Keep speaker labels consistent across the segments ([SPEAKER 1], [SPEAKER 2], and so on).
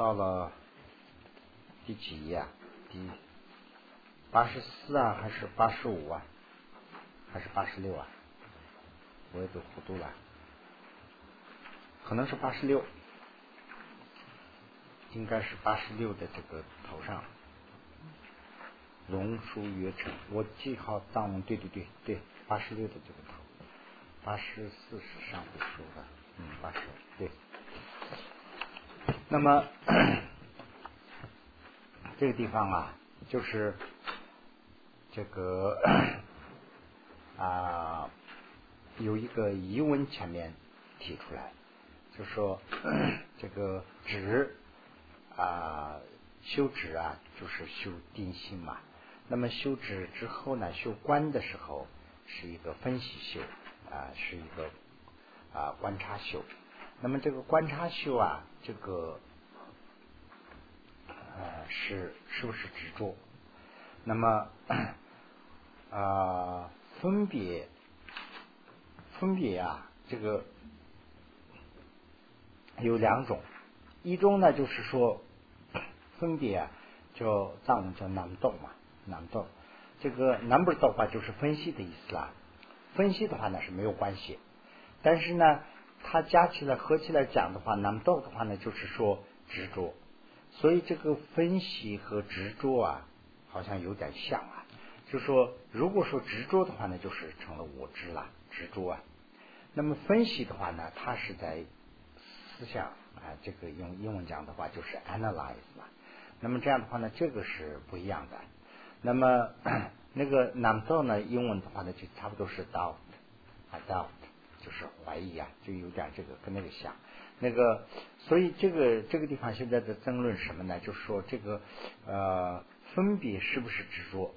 [SPEAKER 1] 到了第几页？第八十四啊，还是八十五啊？还是八十六啊？我也都糊涂了，可能是八十六，应该是八十六的这个头上。龙书月成，我记好当对对对对，八十六的这个头，八十四是上回说的，嗯，八十对。那么 这个地方啊，就是这个啊，有一个疑问前面提出来，就说 这个止啊修止啊，就是修定心嘛。那么修止之后呢，修观的时候是一个分析修啊，是一个啊观察修。那么这个观察修啊，这个呃是是不是执着？那么啊分别分别啊，这个有两种，一种呢就是说分别啊，叫藏文叫南洞嘛，南洞。这个南不的话就是分析的意思啦，分析的话呢是没有关系，但是呢。它加起来合起来讲的话，那么道的话呢，就是说执着。所以这个分析和执着啊，好像有点像啊。就说如果说执着的话呢，就是成了我执了，执着啊。那么分析的话呢，它是在思想啊，这个用英文讲的话就是 analyze 嘛。那么这样的话呢，这个是不一样的。那么 那个南道呢，英文的话呢，就差不多是 doubt 啊 doubt。就是怀疑啊，就有点这个跟那个像，那个，所以这个这个地方现在的争论什么呢？就是说这个呃，分别是不是执着？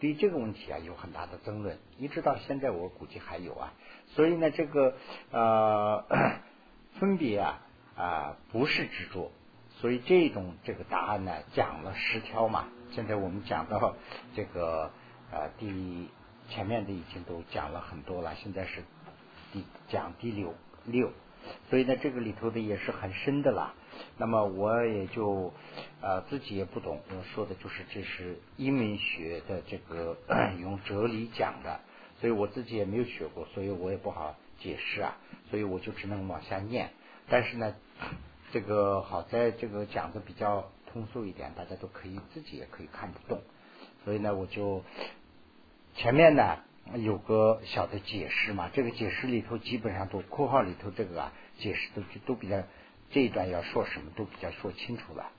[SPEAKER 1] 对这个问题啊，有很大的争论，一直到现在我估计还有啊。所以呢，这个呃，分别啊啊不是执着，所以这种这个答案呢，讲了十条嘛。现在我们讲到这个呃第前面的已经都讲了很多了，现在是。第讲第六六，所以呢，这个里头的也是很深的啦。那么我也就呃自己也不懂，我说的就是这是英文学的这个 用哲理讲的，所以我自己也没有学过，所以我也不好解释啊。所以我就只能往下念。但是呢，这个好在这个讲的比较通俗一点，大家都可以自己也可以看得懂。所以呢，我就前面呢。有个小的解释嘛，这个解释里头基本上都括号里头这个啊解释都都比较这一段要说什么都比较说清楚了。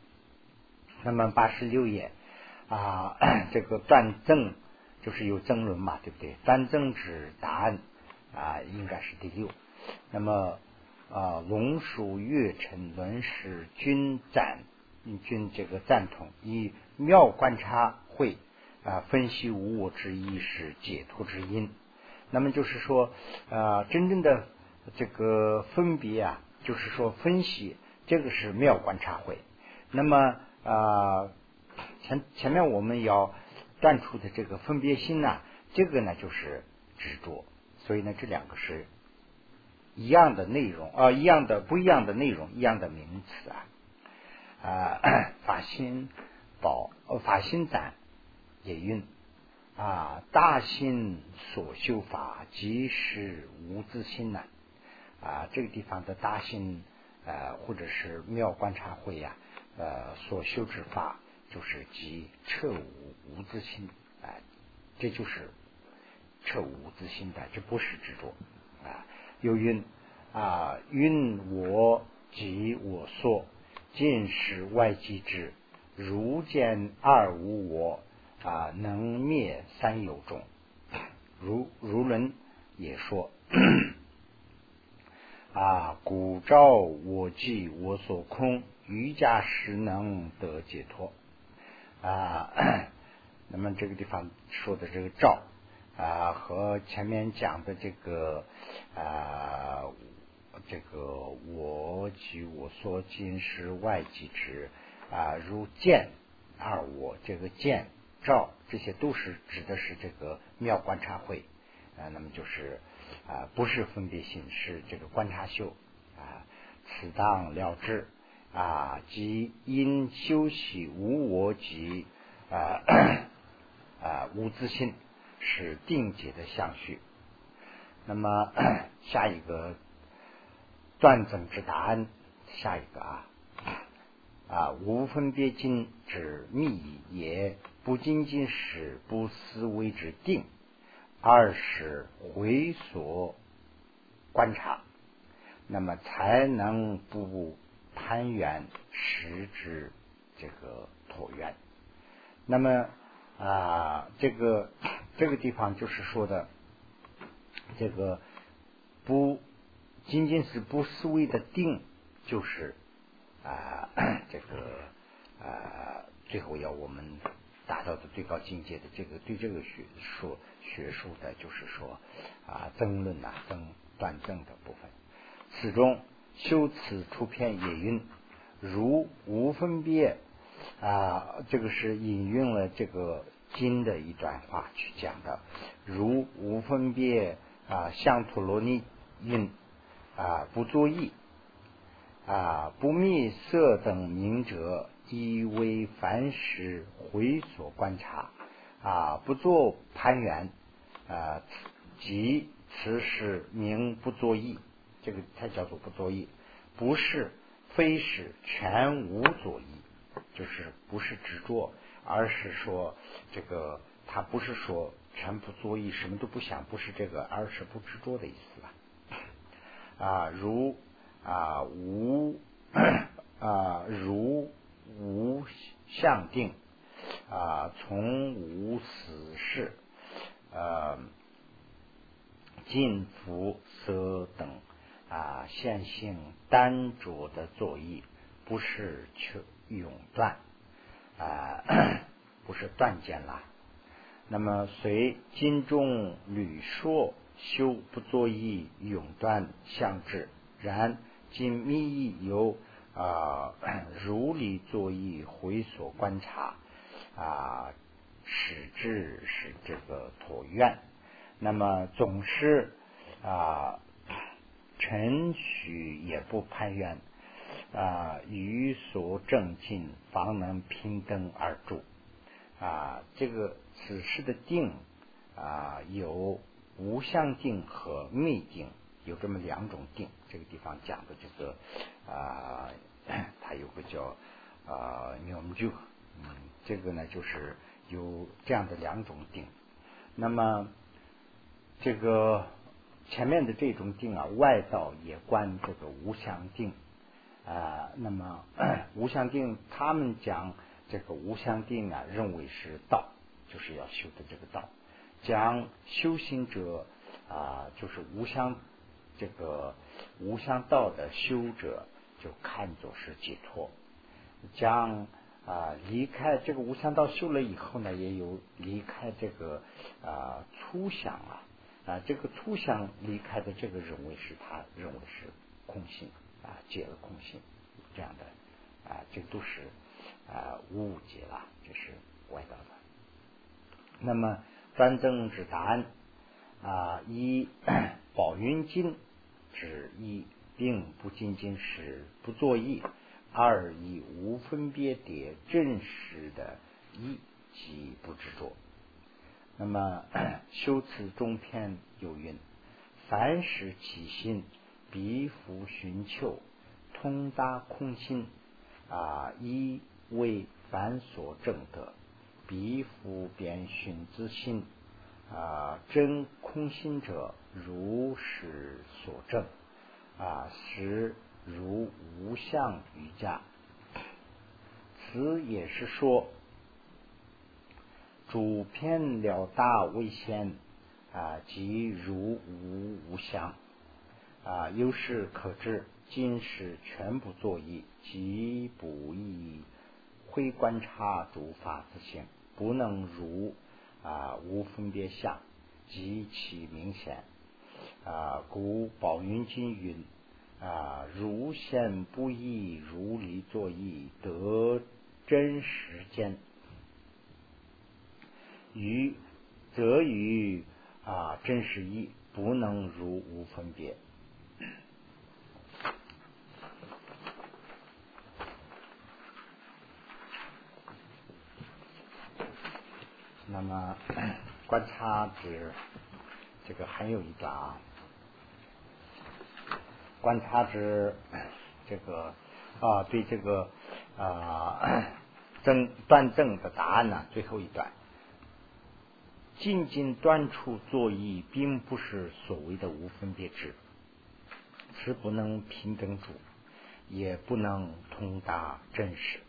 [SPEAKER 1] 那么八十六页啊，这个断证就是有争论嘛，对不对？断证指答案啊，应该是第六。那么啊，龙属月辰轮时均赞均这个赞同以妙观察会。啊，分析无我之意是解脱之因。那么就是说，啊，真正的这个分别啊，就是说分析，这个是妙观察会。那么啊，前前面我们要断除的这个分别心呢，这个呢就是执着。所以呢，这两个是一样的内容啊，一样的不一样的内容，一样的名词啊。啊，法心宝，法心赞。也运啊，大心所修法即是无自心呐啊，这个地方的大心呃，或者是妙观察会呀，呃，所修之法就是即彻无无自心啊，这就是彻无自心的，这不是执着啊。又运啊，运我即我所，尽是外即之，如见二无我。啊，能灭三有众，如如人也说啊，古照我即我所空，瑜伽时能得解脱啊。那么这个地方说的这个照啊，和前面讲的这个啊，这个我即我所今是外即之啊，如见二我这个见。照这些都是指的是这个妙观察会。啊，那么就是啊不是分别心，是这个观察修啊，此当了之啊，即因修习无我及啊啊无自信，是定解的相续。那么下一个断证之答案，下一个啊。啊无分别经之密也不仅仅是不思维之定，而是回所观察，那么才能不攀缘实之这个椭圆。那么啊这个这个地方就是说的。这个不仅仅是不思维的定，就是啊，这个啊，最后要我们达到的最高境界的这个对这个学说学术的，就是说啊，争论呐，争断证的部分。此中修辞出片也云，如无分别啊，这个是引用了这个经的一段话去讲的，如无分别。啊，像陀罗尼因啊，不作意啊，不密色等名者，依为凡事回所观察啊，不做攀缘啊，即此时名不作意，这个才叫做不作意，不是非是全无作意，就是不是执着，而是说这个他不是说。全不作意，什么都不想，不是这个，而是不执着的意思了。啊，如啊无啊如无相定啊，从无死事呃尽福色等啊现性单着的作意，不是去永断啊，不是断见啦。那么随经中屡说修不作意永断相智，然今密意由啊 如理作意回所观察啊使至是这个妥愿，那么总是啊承许也不攀缘啊于所正进方能平等而住啊这个。此时的定啊，有无相定和密定，有这么两种定。这个地方讲的这个啊，它有个叫啊妙就，嗯，这个呢就是有这样的两种定。那么这个前面的这种定啊，外道也观这个无相定啊。那么 无相定，他们讲这个无相定啊，认为是道。就是要修的这个道，讲修行者啊，就是无相这个无相道的修者，就看作是解脱。将啊离开这个无相道修了以后呢，也有离开这个啊粗想啊啊这个粗想离开的这个认为是他认为是空性啊解了空性这样的啊这都是啊误解了，这是外道的。那么专政之答案啊，一宝云经之一，并不仅仅是不作意，二以无分别的真实的意即不执着。那么 修辞中篇有云：凡是起心，必复寻求，通达空心啊，一为凡所证得。彼复便寻自心啊，真空心者如是所证啊，实如无相瑜伽。此也是说，主偏了大为先啊，即如无无相啊，由是可知，今时全部作意，即不易会观察诸法自性。不能如啊无分别相极其明显啊，古宝云经云啊，如现不易，如离作义，得真实间，于则于啊真实意，不能如无分别。那么 观察之。这个还有一段啊，观察之这个啊，对这个啊正断正的答案呢，最后一段，仅仅断处作意，并不是所谓的无分别智，是不能平等主，也不能通达真实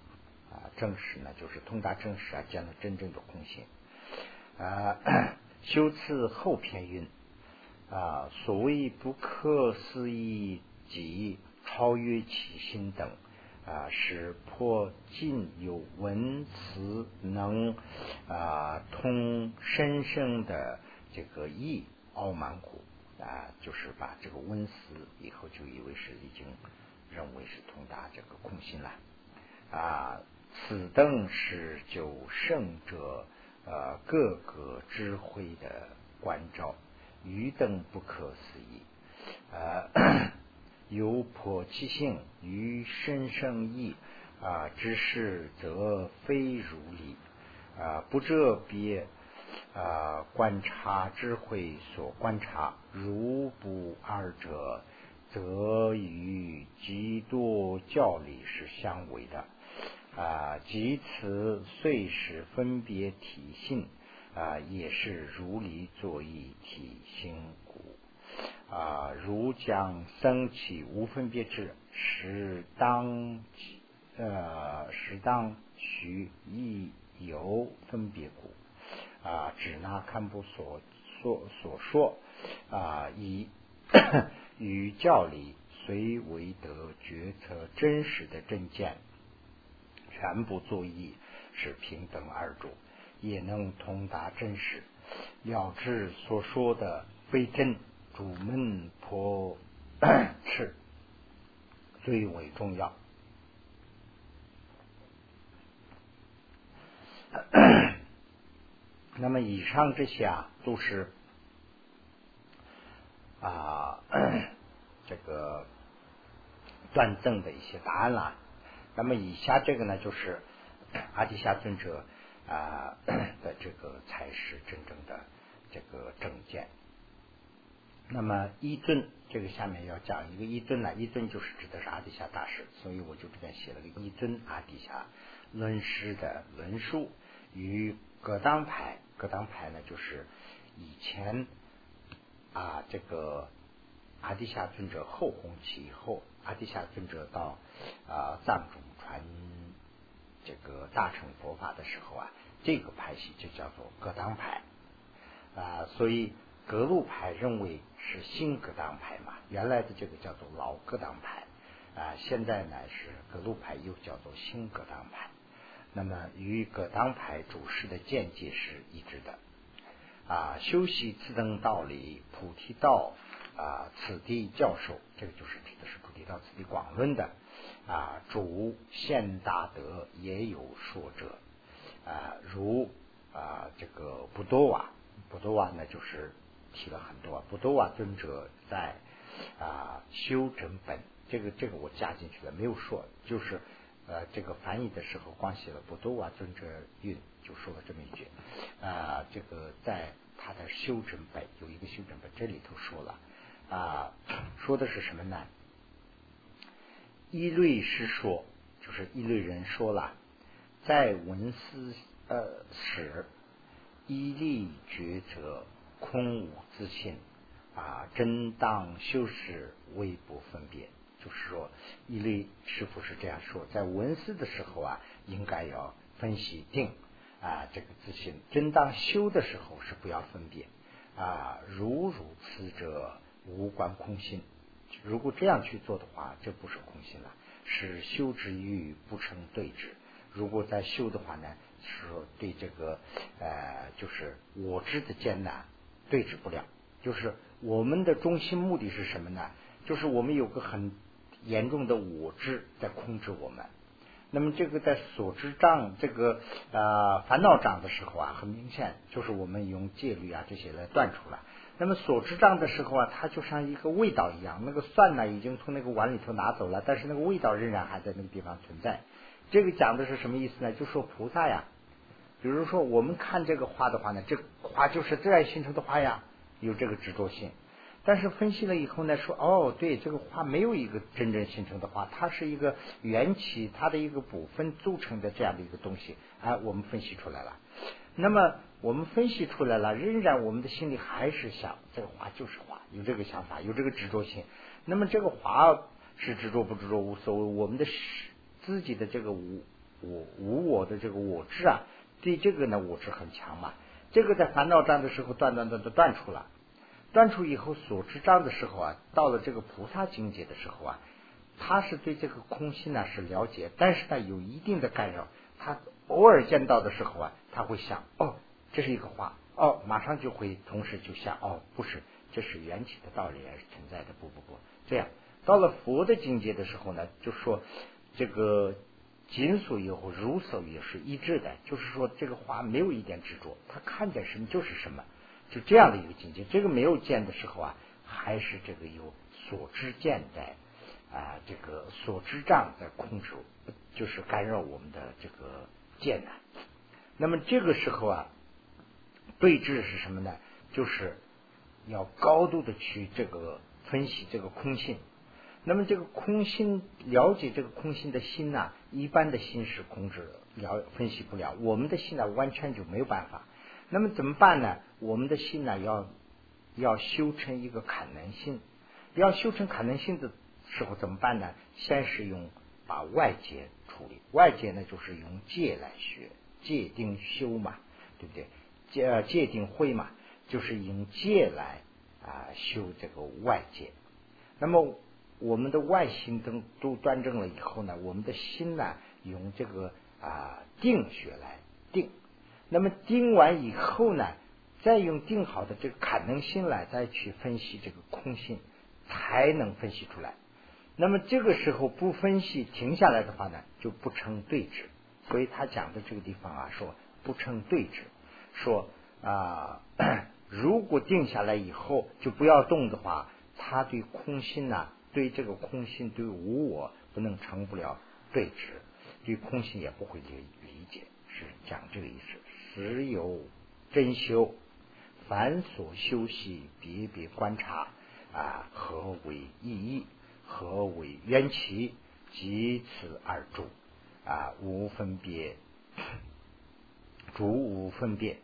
[SPEAKER 1] 啊。真实呢，就是通达真实啊，讲的真正的空性。啊，修辞后篇云啊，所谓不可思议及超越其心等啊，是颇尽有文词能啊通深深的这个意傲慢故啊，就是把这个文词以后就以为是已经认为是通达这个空心了啊，此等是就圣者。呃，各个智慧的关照，愚等不可思议。呃，有破其性，于深生意啊，知识则非如理啊，不这别啊，观察智慧所观察，如不二者，则与极多教理是相违的。啊，即此遂使分别体性啊，也是如离作意体心故啊。如将生起无分别智，时当呃时当取亦有分别故啊。只那堪布所所所说啊，以 与教理虽为得决策真实的真见。全部作意是平等二主，也能通达真实，了知所说的非真，主门颇是最为重要。那么以上这些啊，都是啊 这个断证的一些答案啦。那么以下这个呢，就是阿底夏尊者啊 的这个才是真正的这个证件。那么一尊这个下面要讲一个一尊呢，一尊就是指的是阿底夏大师，所以我就这边写了个一尊阿底夏论师的论述与格当牌，格当牌呢就是以前啊这个阿底夏尊者后弘期以后。阿底夏尊者到啊藏中传这个大乘佛法的时候啊，这个派系就叫做格当派。啊，所以格鲁派认为是新格当派嘛，原来的这个叫做老格当派。啊，现在呢是格鲁派又叫做新格当派，那么与格当派主师的见解是一致的。啊，修习此等道理，菩提道啊，此地教授，这个就是指的是。提到此地广论的啊，主现大德也有说者啊，如啊这个不多瓦，不多瓦呢就是提了很多，不多瓦尊者在啊修整本，这个这个我加进去了，没有说，就是呃这个翻译的时候光写了不多瓦尊者韵，就说了这么一句啊，这个在他的修整本有一个修整本，这里头说了啊，说的是什么呢？一类是说，就是一类人说了，在文思呃史，一力抉择，空无自信啊，真当修饰微不分别。就是说，一类师傅是这样说，在文思的时候啊，应该要分析定啊这个自信，真当修的时候是不要分别啊，如如此者无关空心。如果这样去做的话，这不是空心了，是修之欲不成对治。如果在修的话呢，是对这个呃，就是我知的艰难对治不了。就是我们的中心目的是什么呢？就是我们有个很严重的我知在控制我们。那么这个在所知障这个呃烦恼障的时候啊，很明显就是我们用戒律啊这些来断除了。那么所知障的时候啊，它就像一个味道一样，那个蒜呢已经从那个碗里头拿走了，但是那个味道仍然还在那个地方存在。这个讲的是什么意思呢？就说菩萨呀，比如说我们看这个花的话呢，这花就是自然形成的花呀，有这个执着性。但是分析了以后呢，说哦，对，这个花没有一个真正形成的花，它是一个缘起它的一个部分组成的这样的一个东西，哎，我们分析出来了。那么我们分析出来了，仍然我们的心里还是想这个华就是华，有这个想法，有这个执着心。那么这个华是执着不执着无所谓，我们的自己的这个无我无我的这个我执啊，对这个呢我执很强嘛。这个在烦恼障的时候断断断断断出了。断出以后所知障的时候啊，到了这个菩萨境界的时候啊，他是对这个空心呢是了解，但是呢有一定的干扰。他偶尔见到的时候啊，他会想哦，这是一个花哦，马上就会同时就想哦，不是，这是缘起的道理而存在的，不不不，这样到了佛的境界的时候呢，就说这个紧所有和如所也是一致的，就是说这个花没有一点执着，他看见什么就是什么。就这样的一个境界，这个没有见的时候啊，还是这个有所知见在啊，这个所知障在控制，就是干扰我们的这个见呢。那么这个时候啊，对峙是什么呢？就是要高度的去这个分析这个空性。那么这个空心了解这个空心的心呐，一般的心是控制了分析不了，我们的心呢，完全就没有办法。那么怎么办呢？我们的心呢，要要修成一个坎能心。要修成坎能心的时候怎么办呢？先是用把外界处理，外界呢就是用戒来学，戒定修嘛，对不对？戒戒定慧嘛，就是用戒来啊修这个外界。那么我们的外心都都端正了以后呢，我们的心呢，用这个啊定学来定。那么定完以后呢，再用定好的这个可能性来再去分析这个空性，才能分析出来。那么这个时候不分析停下来的话呢，就不成对峙。所以他讲的这个地方啊，说不成对峙，说啊，如果定下来以后就不要动的话，他对空心呐，对这个空心对无我不能成不了对峙，对空心也不会理理解，是讲这个意思。只有真修，凡所修习，别别观察啊，何为意义？何为缘起？即此而住啊，无分别，主无分别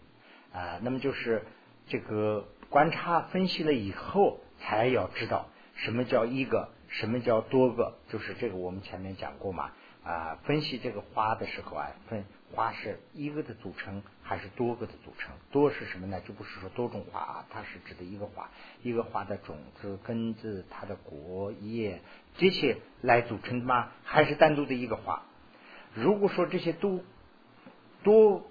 [SPEAKER 1] 啊。那么就是这个观察分析了以后，才要知道什么叫一个，什么叫多个。就是这个我们前面讲过嘛啊，分析这个花的时候啊，分。花是一个的组成还是多个的组成？多是什么呢？就不是说多种花啊，它是指的一个花，一个花的种子、根子、它的果叶这些来组成的吗？还是单独的一个花？如果说这些都多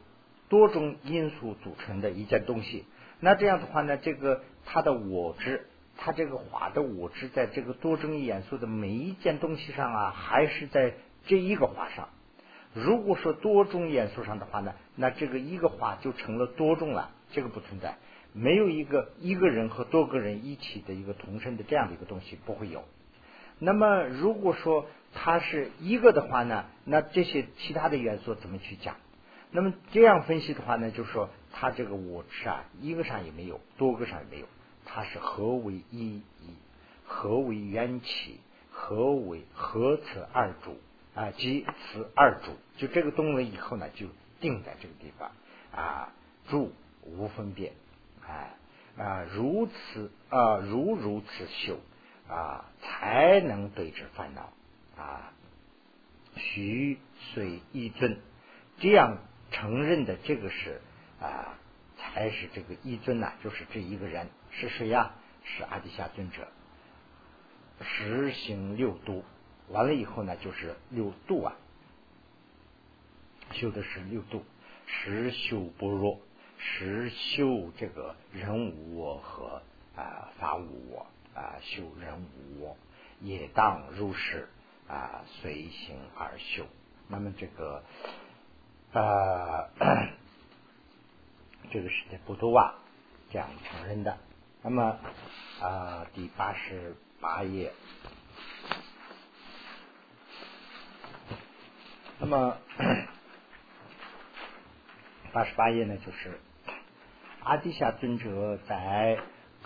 [SPEAKER 1] 多种因素组成的一件东西，那这样的话呢，这个它的我执，它这个花的我执，在这个多种元素的每一件东西上啊，还是在这一个花上？如果说多种元素上的话呢，那这个一个花就成了多种了，这个不存在，没有一个一个人和多个人一起的一个同身的这样的一个东西不会有。那么如果说它是一个的话呢，那这些其他的元素怎么去讲？那么这样分析的话呢，就是说它这个我执啊，一个上也没有，多个上也没有，它是何为一一？何为缘起？何为何此二主？啊，即此二主，就这个动了以后呢，就定在这个地方啊，住无分别，啊啊，如此啊，如如此修啊，才能对治烦恼啊，徐随一尊，这样承认的这个是啊，才是这个一尊呐，就是这一个人。是谁呀？是阿底峡尊者，实行六度。完了以后呢，就是六度啊，修的是六度，实修般若，实修这个人无我和啊法无我。啊，修人无我也当如是啊，随行而修。那么这个啊，这个是在布多瓦这样承认的。那么啊，第八十八页。那么八十八页呢，就是阿底夏尊者在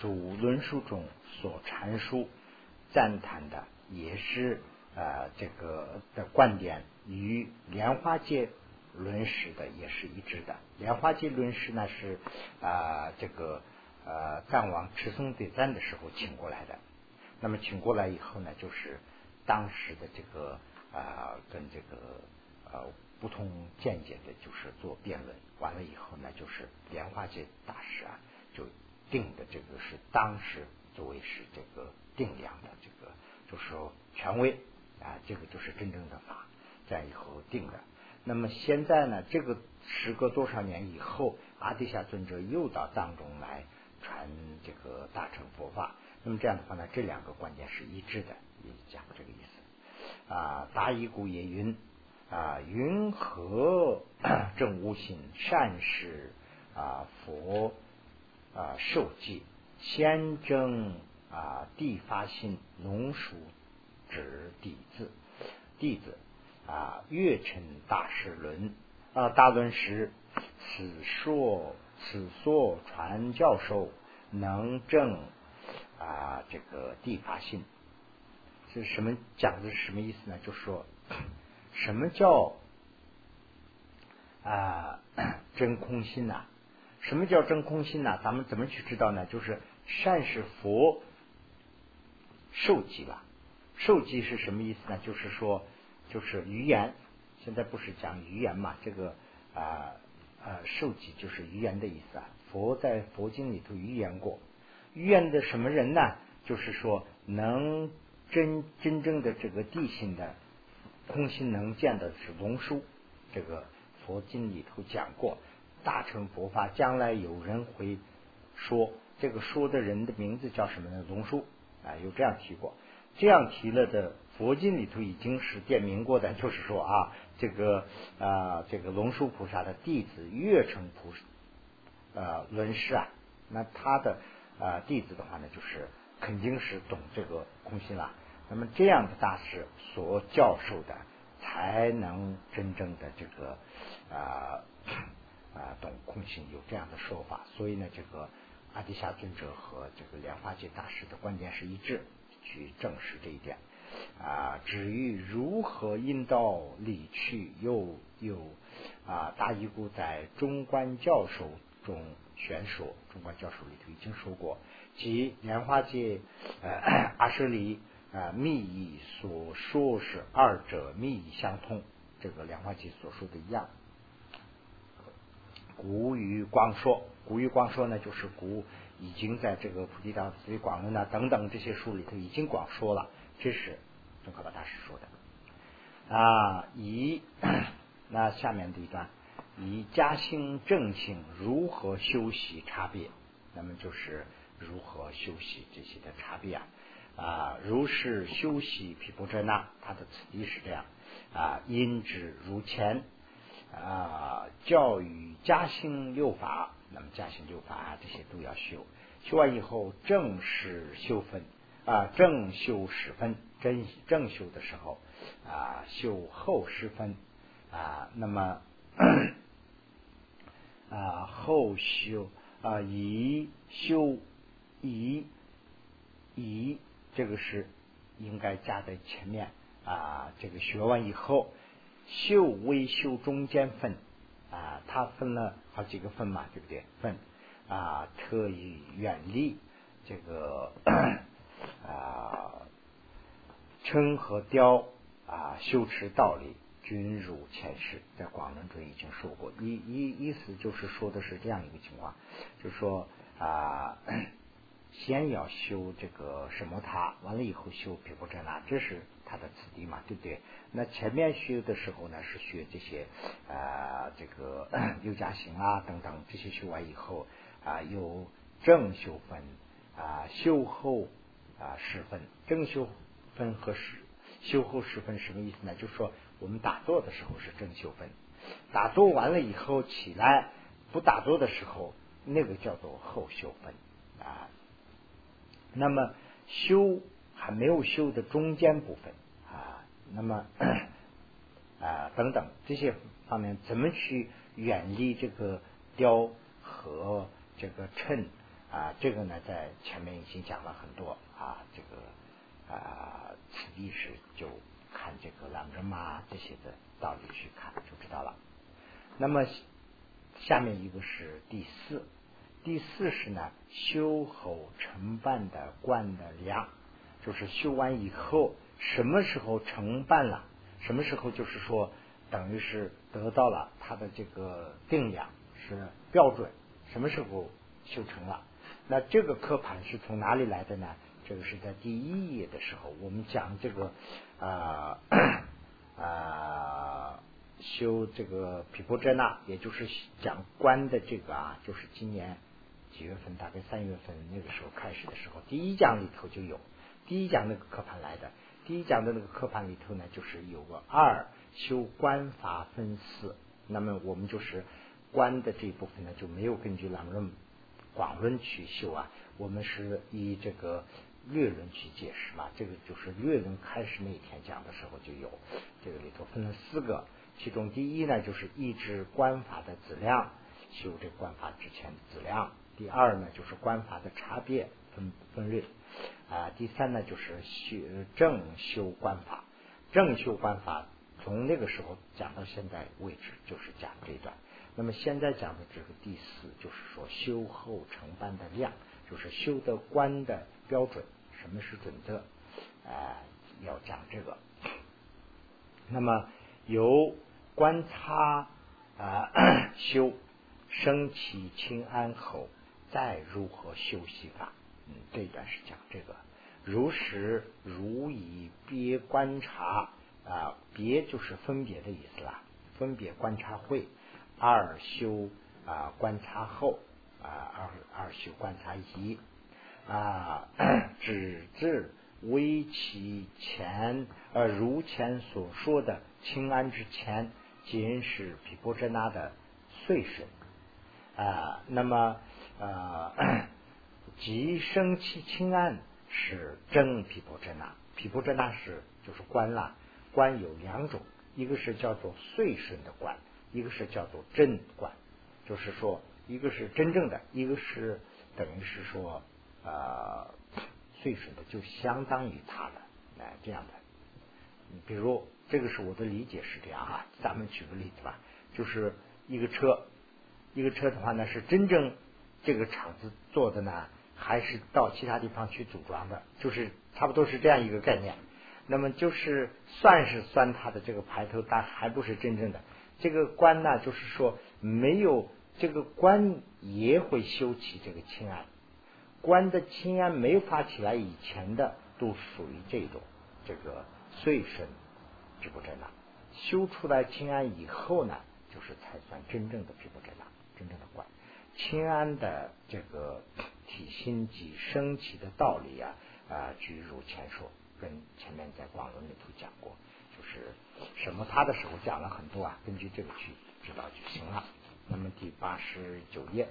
[SPEAKER 1] 主论述中所阐述赞叹的，也是呃这个的观点与莲花界论师的也是一致的。莲花界论师呢是啊这个呃藏王持松对赞的时候请过来的。那么请过来以后呢，就是当时的这个啊跟这个呃。不同见解的，就是做辩论，完了以后呢，就是莲花界大师啊，就定的这个是当时作为是这个定量的这个，就是说权威啊，这个就是真正的法，在以后定的。那么现在呢，这个时隔多少年以后，阿底峡尊者又到藏中来传这个大乘佛法，那么这样的话呢，这两个观点是一致的，也讲这个意思啊。达伊古也云。啊，云何 正无心善事啊？佛啊，受记先正啊，地发心农属指弟子弟子啊，月辰大师论啊，大论师此说此说传教授能正啊，这个地发心是什么讲的是什么意思呢？就说。什么叫啊真空心呐？什么叫真空心呢？咱们怎么去知道呢？就是善是佛受记了，受记是什么意思呢？就是说，就是语言。现在不是讲语言嘛？这个啊啊受记就是语言的意思啊。佛在佛经里头预言过，预言的什么人呢？就是说能真真正的这个地心的。空心能见的是龙书，这个佛经里头讲过，大乘佛法将来有人会说，这个说的人的名字叫什么呢？龙书啊，有这样提过，这样提了的佛经里头已经是点明过的，就是说啊，这个啊，这个龙树菩萨的弟子月成菩萨呃轮师啊，那他的啊弟子的话呢，就是肯定是懂这个空心了。那么这样的大师所教授的，才能真正的这个啊啊懂空性，有这样的说法。所以呢，这个阿底峡尊者和这个莲花界大师的观点是一致，去证实这一点啊。至于如何引导理去，又又啊大义姑在中观教授中宣说，中观教授里头已经说过，即莲花界呃阿舍离。啊，密意所说是二者密意相通，这个莲花记所说的一样。古语光说，古语光说呢，就是古已经在这个《菩提道次第广论》呐等等这些书里头已经广说了，这是宗喀巴大师说的。啊，以那下面的一段，以嘉兴正性如何修习差别，那么就是如何修习这些的差别啊。啊，如是修习毗婆遮那，他的此地是这样啊，因之如前啊，教育加兴六法，那么加兴六法，这些都要修，修完以后正式修分啊，正修十分，正正修的时候啊，修后十分啊，那么 啊后修啊以修以以。这个是应该加在前面啊。这个学完以后，修微修中间分啊，它分了好几个分嘛，对不对？分啊，特意远离这个啊，称和雕啊，修持道理均如前世，在广论中已经说过。意意意思就是说的是这样一个情况，就是说啊。先要修这个什么塔，完了以后修毗婆遮那，这是他的子弟嘛，对不对？那前面修的时候呢，是学这些啊，这个 六加行啊等等，这些修完以后啊，有正修分啊，修后啊十分，正修分和十修后十分什么意思呢？就是说我们打坐的时候是正修分，打坐完了以后起来不打坐的时候，那个叫做后修分啊。那么修还没有修的中间部分，那么 啊，等等这些方面，怎么去远离这个雕和这个称啊？这个呢，在前面已经讲了很多啊，这个啊，此地是就看这个朗人嘛这些的道理去看就知道了。那么下面一个是第四，第四是呢，修后成办的观的量，就是修完以后什么时候承办了，什么时候就是说。等于是得到了它的这个定量是标准，什么时候修成了？那这个刻盘是从哪里来的呢？这个是在第一页的时候，我们讲这个啊啊修这个毗婆遮那，也就是讲观的这个啊，就是今年几月份？大概三月份那个时候开始的时候，第一讲里头就有第一讲那个刻盘来的。第一讲的那个课盘里头呢，就是有个二。修观法分四，那么我们就是观的这一部分呢，就没有根据朗论广论去修啊，我们是以这个略论去解释嘛。这个就是略论开始那一天讲的时候就有，这个里头分了四个，其中第一呢就是抑制观法的质量，修这观法之前的质量；第二呢就是观法的差别分分类啊；第三呢就是修正修观法，正修观法。从那个时候讲到现在为止，就是讲这段。那么现在讲的这个第四，就是说修后成班的量，就是修的观的标准，什么是准则？啊，要讲这个。那么由观察啊 修升起清安后，再如何修习法？嗯，这一段是讲这个。如实如以别观察。啊，别就是分别的意思啦。分别观察会，二修啊观察后啊二二修观察一啊，只字为其前，呃如前所说的清安之前，仅是毗波遮那的碎身啊。那么呃，即生气清安是真毗婆遮那，毗婆遮那是就是观了。观有两种，一个是叫做碎身的观，一个是叫做真观，就是说，一个是真正的，一个是等于是说，呃，碎身的就相当于它的，哎，这样的。比如这个是我的理解是这样啊，咱们举个例子吧，就是一个车，一个车的话呢，是真正这个厂子做的呢，还是到其他地方去组装的，就是差不多是这样一个概念。那么就是算是算他的这个牌头，但还不是真正的这个官呢。就是说，没有这个官也会修起这个清安，官的清安没发起来以前的，都属于这种这个碎身皮不真了。修出来清安以后呢，就是才算真正的皮不真了，真正的官。清安的这个体心及升起的道理啊啊，举如前说。跟前面在广论里头讲过，就是什么他的时候讲了很多啊，根据这个去知道就行了。那么第八十九页，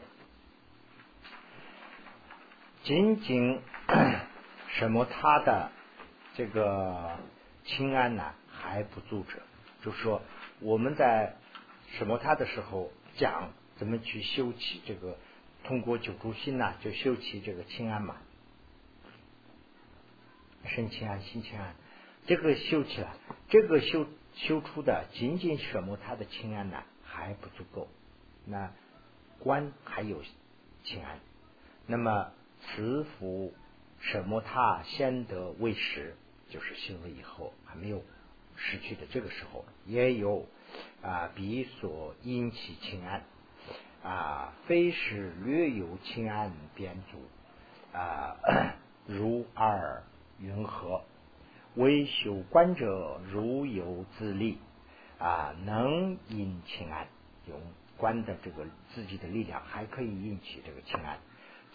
[SPEAKER 1] 仅仅 什么他的这个清安呢还不足者，就是说我们在什么他的时候讲怎么去修起这个，通过九住心呢就修起这个清安嘛。身清安，心清安，这个修起来，这个修修出的仅仅舍摩他的清安呢还不足够，那观还有清安，那么慈福舍摩他先得为实，就是修了以后还没有失去的这个时候，也有啊比所因起清安。啊，非是略有清安便足啊，如二。云何？为修观者如有自力啊，能引清安，用观的这个自己的力量，还可以引起这个清安。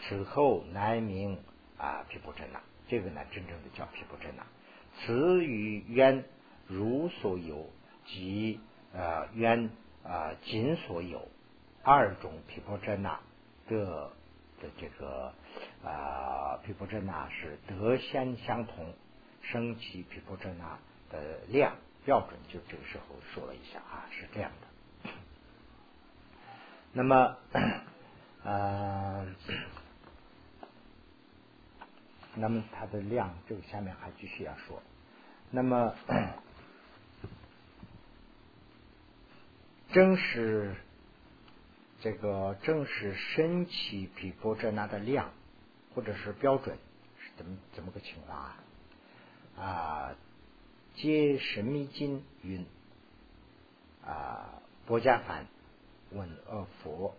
[SPEAKER 1] 此后乃名啊毗婆遮那，这个呢，真正的叫毗婆遮那。此与渊如所有及呃渊啊仅所有二种皮婆遮那的。的这个啊，毗婆遮那是德先相同，升起皮婆遮那的量标准，就这个时候说了一下啊，是这样的。那么，呃，那么它的量，这个下面还继续要说。那么，正是这个正是升起比波遮那的量，或者是标准，是怎么怎么个情况啊？啊，皆神秘经云啊，波迦梵问恶佛，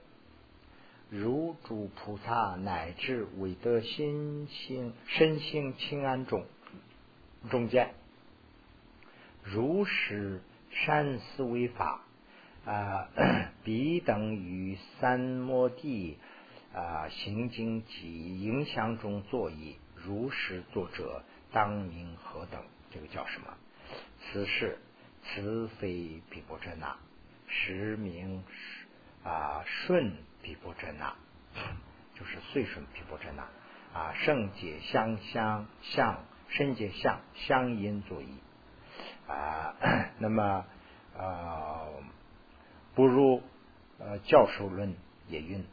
[SPEAKER 1] 如诸菩萨乃至韦德心心身心清安中中间。如是善思维法啊，彼等于三摩地啊行经及影响中作意，如实作者当名何等？这个叫什么？此事此非比波遮那，实名啊顺比波遮那，就是岁顺比波遮那啊圣解相相相圣解相相因作意。啊，那么呃，不如呃教授论也云，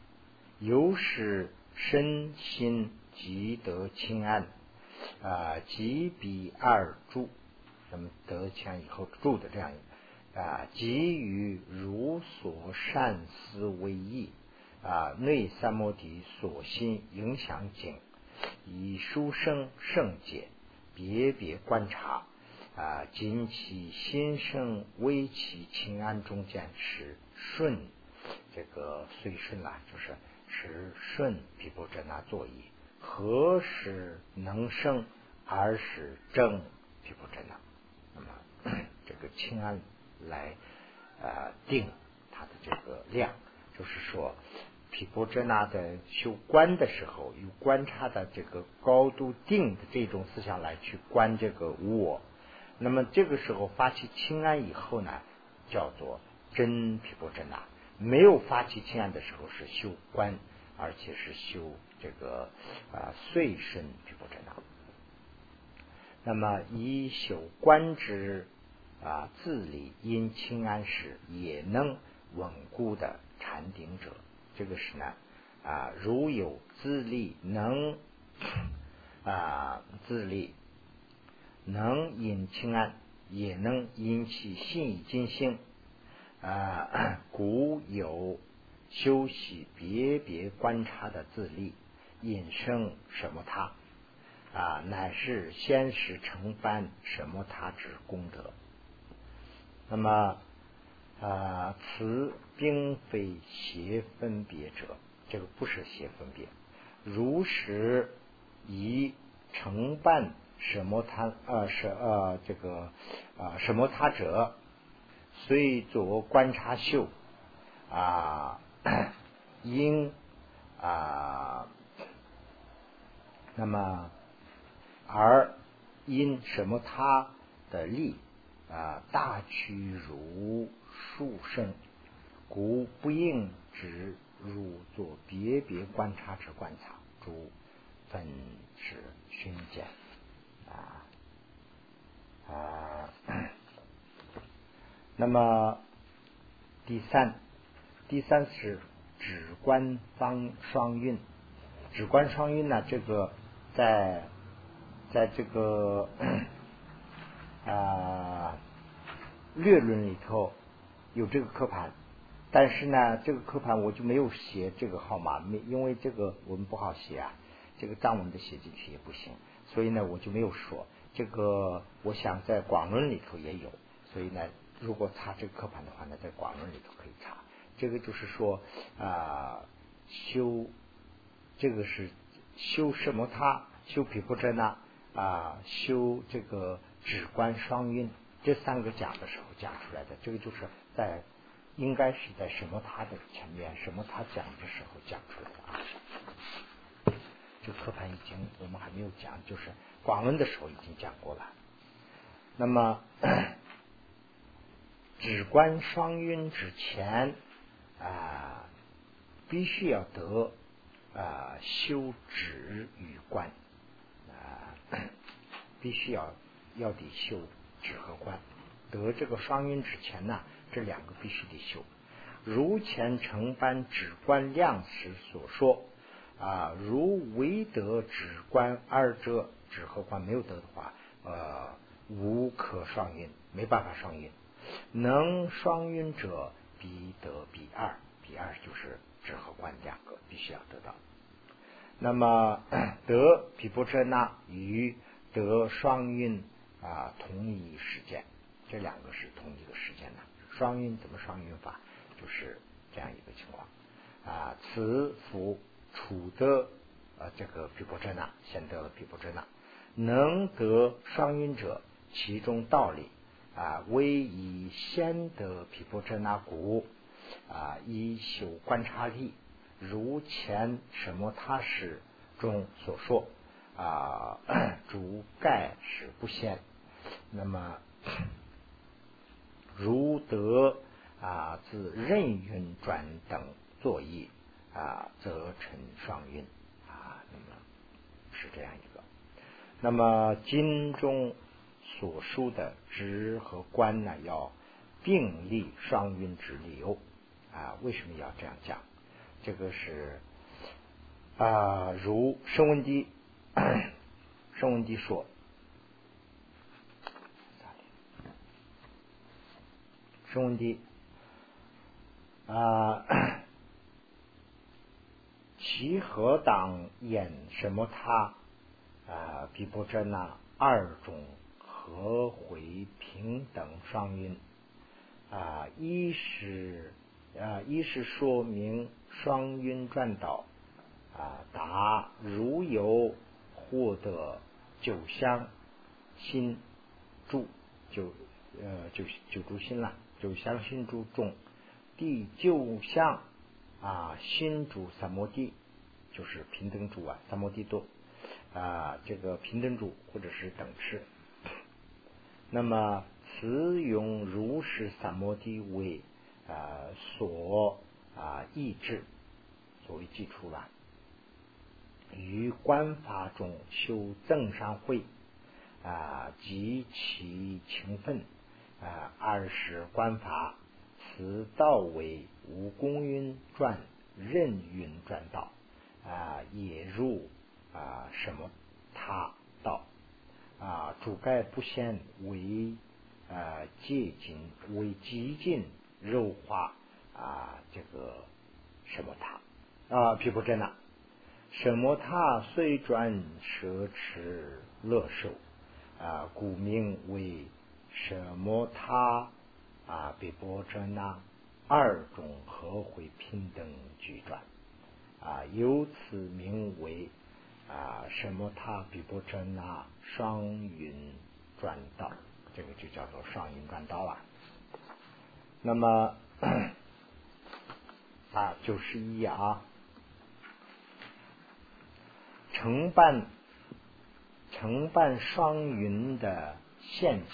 [SPEAKER 1] 由是身心即得清安啊，即彼二住，那么得清安以后住的这样一个啊，即与如所善思为意啊，内三摩地所心影响境，以书生圣解别别观察。啊，今其心生微其清安中间是顺，这个随顺啦，就是是顺毗波遮那作意，何时能生而使正毗波遮那？那么这个清安来啊定它的这个量，就是说毗波遮那的修观的时候，有观察的这个高度定的这种思想来去观这个我。那么这个时候发起清安以后呢，叫做真毗波遮那；没有发起清安的时候是修观，而且是修这个啊碎身毗波遮那。那么以修观之啊自理因清安时也能稳固的禅定者，这个是呢啊如有自力能啊自力。能引清安，也能引起信以尽兴啊。古有修习别别观察的自立，引生什么他啊？乃是先是承办什么他之功德。那么啊，此并非邪分别者，这个不是邪分别。如实以承办。什么他呃是呃这个啊什么他者，虽作观察秀啊 因啊那么而因什么他的力啊大趋如数胜，故不应只入作别别观察之观察，诸分之熏见。啊，那么第三，第三是指观方双运，指观双运呢？这个在在这个啊略论里头有这个刻盘，但是呢，这个刻盘我就没有写这个号码，没因为这个文不好写啊，这个藏文的写进去也不行，所以呢，我就没有说。这个我想在广论里头也有，所以呢，如果查这个刻盘的话呢，在广论里头可以查。这个就是说啊，修这个是修什么？他修毗婆遮那啊，修这个止观双运，这三个讲的时候讲出来的。这个就是在应该是在什么他的前面，什么他讲的时候讲出来的啊。这刻盘已经我们还没有讲，就是。广论的时候已经讲过了，那么止观双运之前啊，必须要得啊修止与观啊，必须要要得修止和观得这个双运之前呢，这两个必须得修。如前承班止观量时所说啊，如唯得止观二者，止和观没有得的话，呃，无可双运，没办法双运。能双运者，必得比二，比二就是止和观两个必须要得到。那么 得毗波遮那与得双运啊同一时间，这两个是同一个时间的。双运怎么双运法？就是这样一个情况啊。此福处得啊这个毗婆遮那，先得了毗婆遮那，能得双运者，其中道理啊，为以先得毗婆遮那故啊，以修观察力。如前什么他史中所说啊，主盖是不先。那么如得啊自任运转等作业啊，则成双运啊。那么是这样一个。那么经中所述的直和观呢，要并立双运之理由啊？为什么要这样讲？这个是啊，如声闻低，声闻低说，声闻低啊，其何当演什么他啊？比波遮那二种合回平等双音啊？一是啊，一是说明。双音转导啊，答如有获得九香心住九呃九九住心了，九香心住中第九相啊心主三摩地就是平等主啊三摩地多啊这个平等主或者是等持，那么此用如是三摩地为啊所。啊，意志作为基础了。于观法中修正善慧啊，极其勤奋啊。二是观法，此道为无功运转任运转道啊，也入啊什么他道啊，主盖不显为啊接近为极尽柔化。啊，这个什么他啊，毗婆遮那，什么他虽转奢侈乐受啊，故名为什么他啊？比波遮那二种合会平等具转啊，由此名为啊什么他比波遮那双云转道，这个就叫做双云转道了。那么。啊，九十一啊，承办承办双云的限期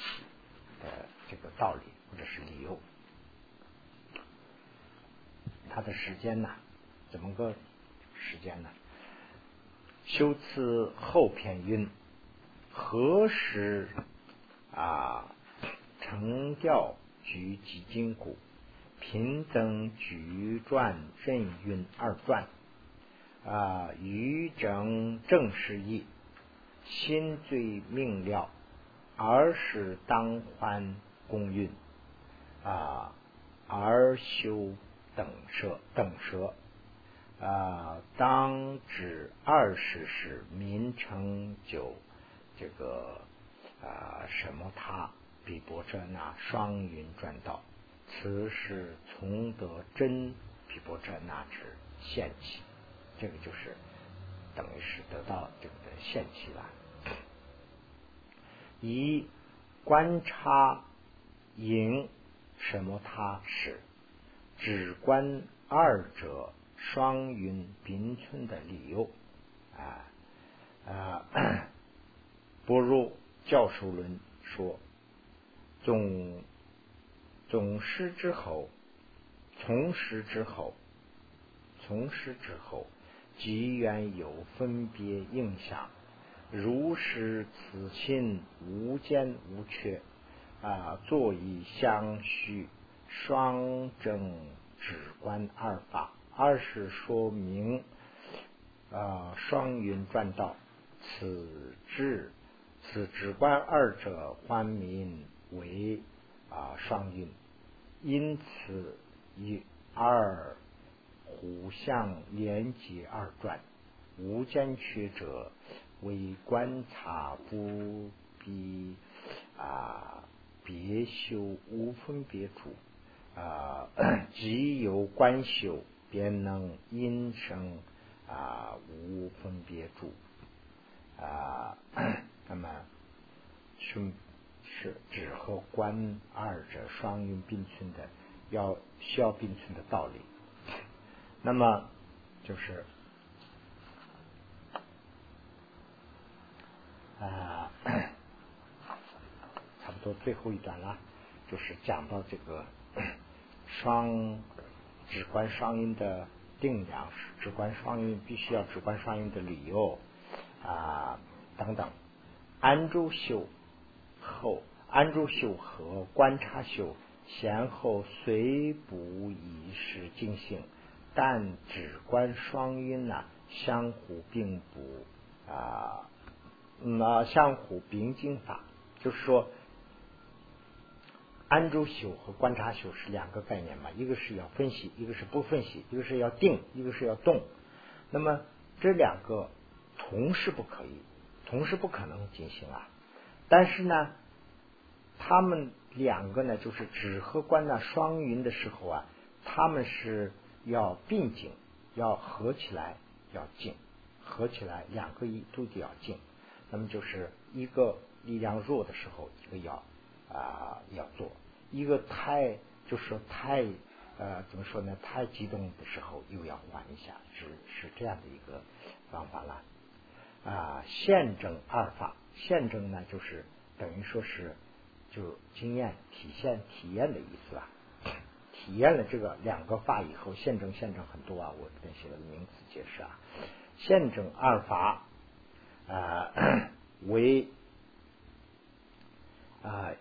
[SPEAKER 1] 的这个道理或者是理由，它的时间呢，怎么个时间呢？修辞后篇云：何时啊成调举几筋骨？平等举转任运二转啊，余整正是意，心最明了，而是当还公运啊，而修等舍等舍啊，当指二十时民成就这个啊什么他比波遮那双云转道。此是从得真比波遮那之现起，这个就是等于是得到这个的现起了。以观察引什么他是只观二者双云并存的理由啊啊，不如教授论说总。总师之后，从师之后，从师之后，即缘有分别应想，如是此心无间无缺啊，坐以相续，双正指观二法。二是说明啊，双云转道，此智此指观二者，欢名为啊双运。因此以二互相连接而转，无间缺者为观察不必啊别修无分别处啊，即有观修，便能因生啊无分别处啊，那么是。是指和观二者双运并存的，要需要并存的道理。那么就是啊，差不多最后一段了，就是讲到这个 双指观双音的定量，指观双音必须要指观双音的理由啊等等，安住修。后安住修和观察修先后虽不一时进行，但指观双音呢相互并不啊，那相互并进法，就是说安住修和观察修是两个概念嘛，一个是要分析，一个是不分析，一个是要定，一个是要动。那么这两个同时不可以，同时不可能进行啊。但是呢，他们两个呢，就是指和观呢双云的时候啊，他们是要并进，要合起来，要静，合起来两个一都得要静。那么就是一个力量弱的时候，一个要啊要做；一个太就是太呃怎么说呢？太激动的时候，又要缓一下，是是这样的一个方法了。啊，现证二法。现证呢，就是等于说是就经验体现体验的意思啊。体验了这个两个法以后，现证现证很多啊，我这边写了名词解释啊。现证二法啊为啊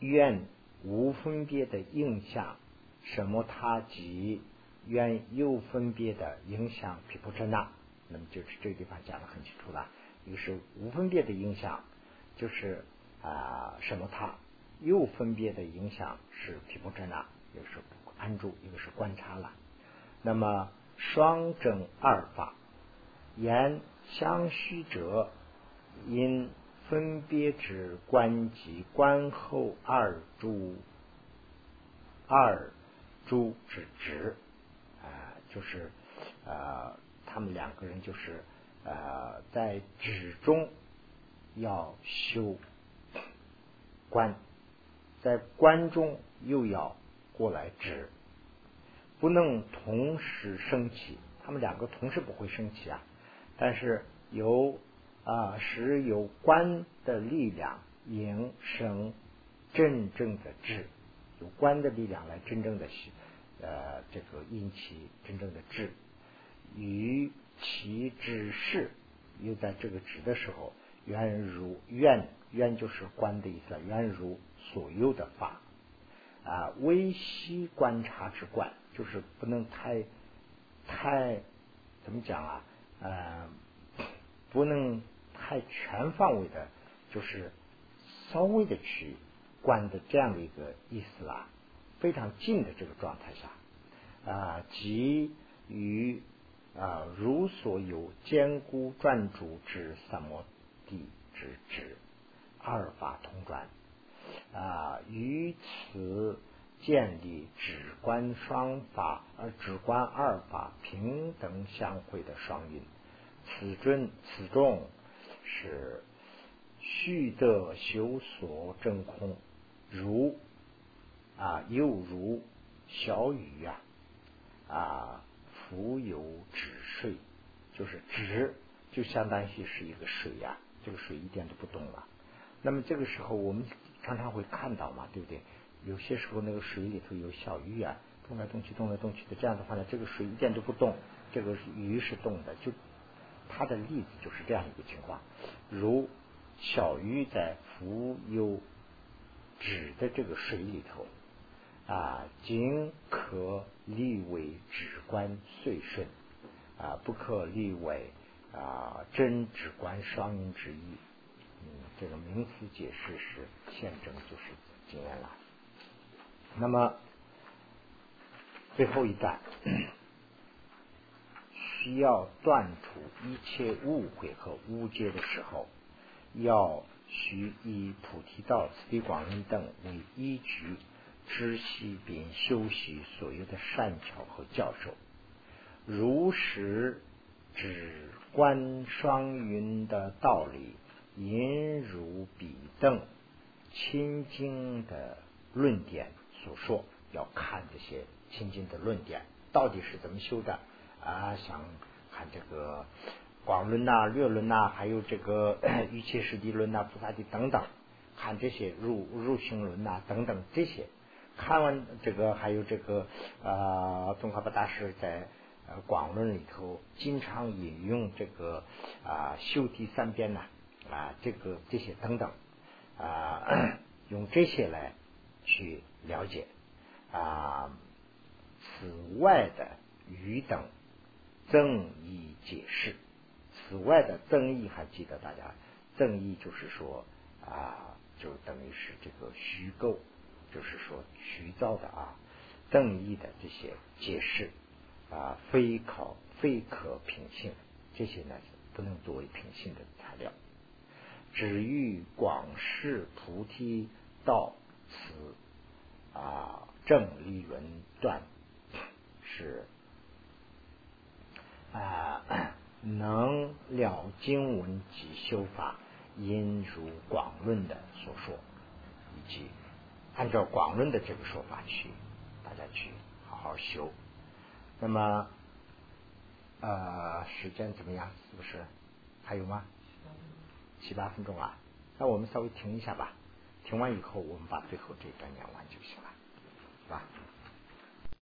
[SPEAKER 1] 愿无分别的印象，什么他即愿有分别的影响毗婆遮那。那么就是这个地方讲的很清楚了。一个是无分别的影响，就是啊什么他又分别的影响是皮婆遮那，一个是安住，一个是观察了。那么双正二法，言相虚者，因分别指观及观后二诸二诸之直啊，就是呃他们两个人就是。呃，在止中要修观，在观中又要过来止，不能同时升起。他们两个同时不会升起啊。但是由啊，使有关的力量引生真正的智，有关的力量来真正的呃这个引起真正的智与。其指示又在这个指的时候，愿如愿愿就是观的意思，愿如所有的法啊，微细观察之观，就是不能太太怎么讲啊？呃，不能太全范围的，就是稍微的去观的这样的一个意思啦，非常近的这个状态下啊，即与。啊，如所有坚固转主之三摩地之之二法同转啊，于此建立止观双法而止观二法平等相会的双运，此尊此众是虚得修所真空，如啊又如小雨呀啊。浮游止水，就是止，就相当于是一个水呀，这个水一点都不动了。那么这个时候，我们常常会看到嘛，对不对？有些时候那个水里头有小鱼啊，动来动去，动来动去的。这样的话呢，这个水一点都不动，这个鱼是动的。就它的例子就是这样一个情况，如小鱼在浮游指的这个水里头啊，仅可立为指观遂顺啊，不可立为啊真指观双运之意。嗯，这个名词解释是现证就是经验了。那么最后一段需要断除一切误会和误解的时候，要需以菩提道、慈悲广论等为依据，知悉并修习所有的善巧和教授，如实指观双云的道理，引如彼等亲经的论点。所说要看这些清净的论点到底是怎么修的啊？想看这个广论呐、略论呐，还有这个 一切实地论呐、菩萨地等等，看这些入入行论呐等等这些。看完这个，还有这个呃，宗喀巴大师在呃广论里头经常引用这个啊修第三边呐啊这个这些等等啊，用这些来去。了解啊，此外的余等增益解释，此外的增益还记得大家增益就是说啊，就等于是这个虚构，就是说虚造的啊，增益的这些解释啊，非可非可品性，这些呢不能作为品性的材料，只欲广释菩提道此。啊，正理论断是啊，能了经文及修法，因如广论的所说，以及按照广论的这个说法去，大家去好好修。那么，呃，时间怎么样？是不是还有吗？七八分钟啊？那我们稍微停一下吧。停完以后，我们把最后这一段念完就行了，是吧？